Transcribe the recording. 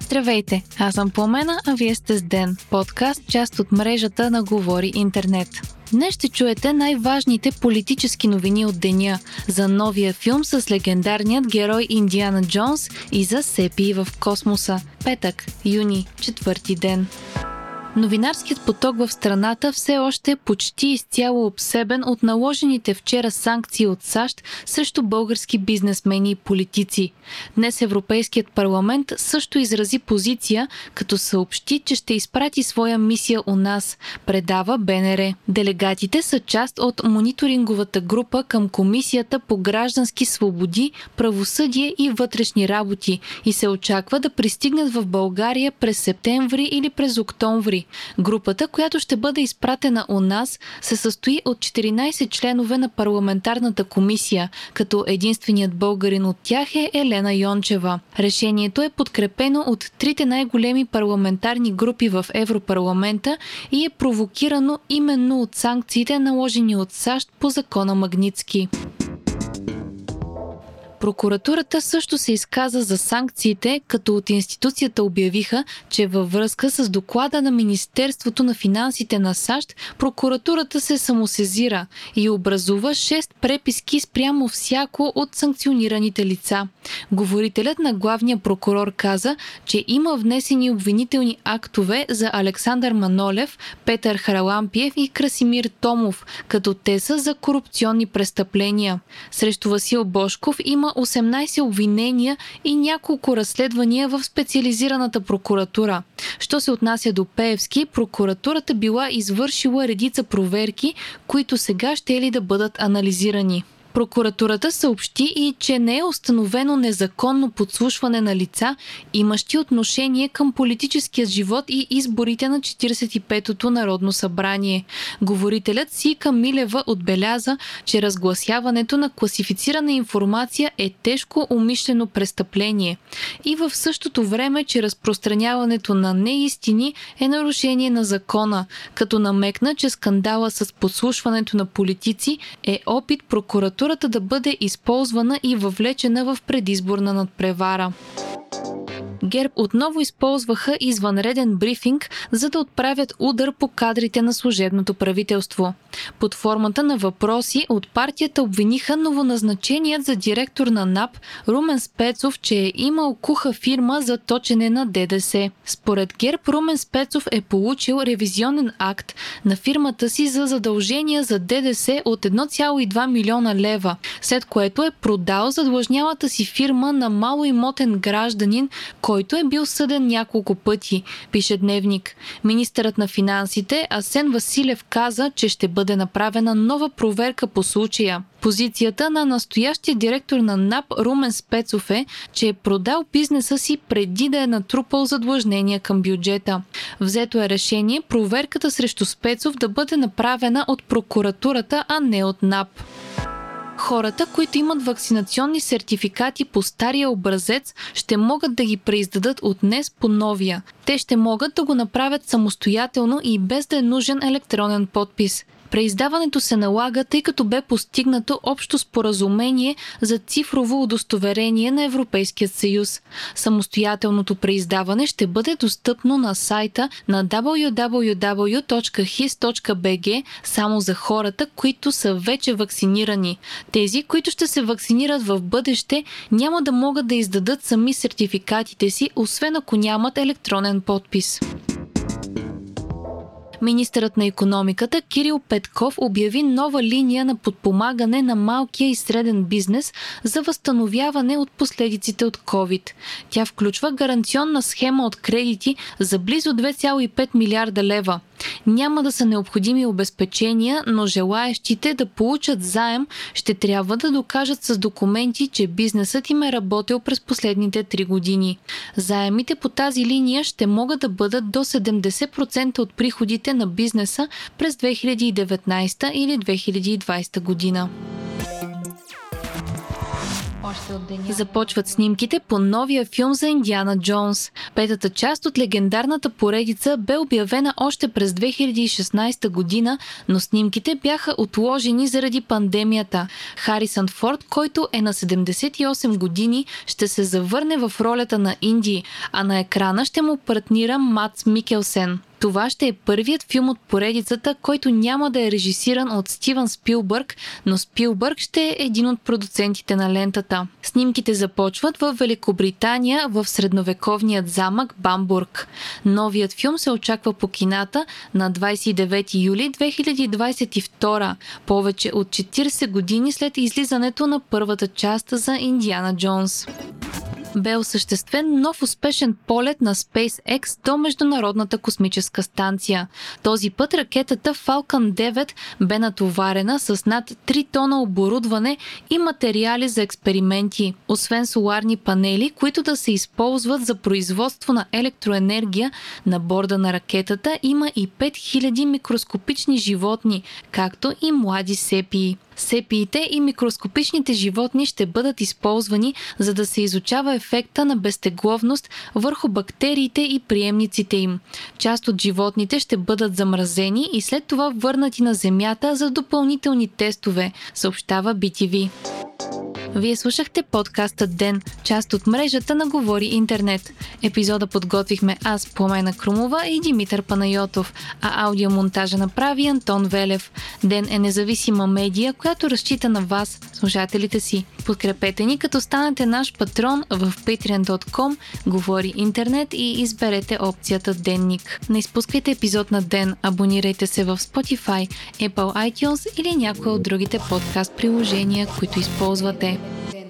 Здравейте, аз съм Пламена, а вие сте с Ден, подкаст, част от мрежата на Говори Интернет. Днес ще чуете най-важните политически новини от деня за новия филм с легендарният герой Индиана Джонс и за Сепи в космоса. Петък, юни, четвърти ден. Новинарският поток в страната все още е почти изцяло обсебен от наложените вчера санкции от САЩ срещу български бизнесмени и политици. Днес Европейският парламент също изрази позиция, като съобщи, че ще изпрати своя мисия у нас, предава БНР. Делегатите са част от мониторинговата група към Комисията по граждански свободи, правосъдие и вътрешни работи и се очаква да пристигнат в България през септември или през октомври. Групата, която ще бъде изпратена у нас, се състои от 14 членове на парламентарната комисия, като единственият българин от тях е Елена Йончева. Решението е подкрепено от трите най-големи парламентарни групи в Европарламента и е провокирано именно от санкциите, наложени от САЩ по закона Магницки. Прокуратурата също се изказа за санкциите, като от институцията обявиха, че във връзка с доклада на Министерството на финансите на САЩ, прокуратурата се самосезира и образува 6 преписки спрямо всяко от санкционираните лица. Говорителят на главния прокурор каза, че има внесени обвинителни актове за Александър Манолев, Петър Харалампиев и Красимир Томов, като те са за корупционни престъпления. Срещу Васил Бошков има 18 обвинения и няколко разследвания в специализираната прокуратура. Що се отнася до Пеевски, прокуратурата била извършила редица проверки, които сега ще ли да бъдат анализирани. Прокуратурата съобщи и, че не е установено незаконно подслушване на лица, имащи отношение към политическия живот и изборите на 45-то Народно събрание. Говорителят Сика Милева отбеляза, че разгласяването на класифицирана информация е тежко умишлено престъпление и в същото време, че разпространяването на неистини е нарушение на закона, като намекна, че скандала с подслушването на политици е опит прокуратура прокуратурата да бъде използвана и въвлечена в предизборна надпревара. ГЕРБ отново използваха извънреден брифинг, за да отправят удар по кадрите на служебното правителство. Под формата на въпроси от партията обвиниха новоназначеният за директор на НАП Румен Спецов, че е имал куха фирма за точене на ДДС. Според ГЕРБ Румен Спецов е получил ревизионен акт на фирмата си за задължения за ДДС от 1,2 милиона лева, след което е продал задлъжнялата си фирма на малоимотен гражданин, който е бил съден няколко пъти, пише Дневник. Министърът на финансите Асен Василев каза, че ще бъде направена нова проверка по случая. Позицията на настоящия директор на НАП Румен Спецов е, че е продал бизнеса си преди да е натрупал задлъжнения към бюджета. Взето е решение проверката срещу Спецов да бъде направена от прокуратурата, а не от НАП. Хората, които имат вакцинационни сертификати по стария образец, ще могат да ги преиздадат от днес по новия. Те ще могат да го направят самостоятелно и без да е нужен електронен подпис. Преиздаването се налага, тъй като бе постигнато общо споразумение за цифрово удостоверение на Европейския съюз. Самостоятелното преиздаване ще бъде достъпно на сайта на www.his.bg само за хората, които са вече вакцинирани. Тези, които ще се вакцинират в бъдеще, няма да могат да издадат сами сертификатите си, освен ако нямат електронен подпис. Министърът на економиката Кирил Петков обяви нова линия на подпомагане на малкия и среден бизнес за възстановяване от последиците от COVID. Тя включва гаранционна схема от кредити за близо 2,5 милиарда лева. Няма да са необходими обезпечения, но желаящите да получат заем ще трябва да докажат с документи, че бизнесът им е работил през последните 3 години. Заемите по тази линия ще могат да бъдат до 70% от приходите на бизнеса през 2019 или 2020 година. Започват снимките по новия филм за Индиана Джонс. Петата част от легендарната поредица бе обявена още през 2016 година, но снимките бяха отложени заради пандемията. Харисън Форд, който е на 78 години, ще се завърне в ролята на Инди, а на екрана ще му партнира Мац Микелсен. Това ще е първият филм от поредицата, който няма да е режисиран от Стивън Спилбърг, но Спилбърг ще е един от продуцентите на лентата. Снимките започват в Великобритания в средновековният замък Бамбург. Новият филм се очаква по кината на 29 юли 2022, повече от 40 години след излизането на първата част за Индиана Джонс бе осъществен нов успешен полет на SpaceX до Международната космическа станция. Този път ракетата Falcon 9 бе натоварена с над 3 тона оборудване и материали за експерименти. Освен соларни панели, които да се използват за производство на електроенергия, на борда на ракетата има и 5000 микроскопични животни, както и млади сепии. Сепиите и микроскопичните животни ще бъдат използвани, за да се изучава ефекта на безтегловност върху бактериите и приемниците им. Част от животните ще бъдат замразени и след това върнати на Земята за допълнителни тестове, съобщава BTV. Вие слушахте подкаста Ден, част от мрежата на Говори Интернет. Епизода подготвихме аз, Пламена Крумова и Димитър Панайотов, а аудиомонтажа направи Антон Велев. Ден е независима медия, която разчита на вас, слушателите си. Подкрепете ни, като станете наш патрон в patreon.com, Говори Интернет и изберете опцията Денник. Не изпускайте епизод на Ден, абонирайте се в Spotify, Apple iTunes или някои от другите подкаст приложения, които използвате. del.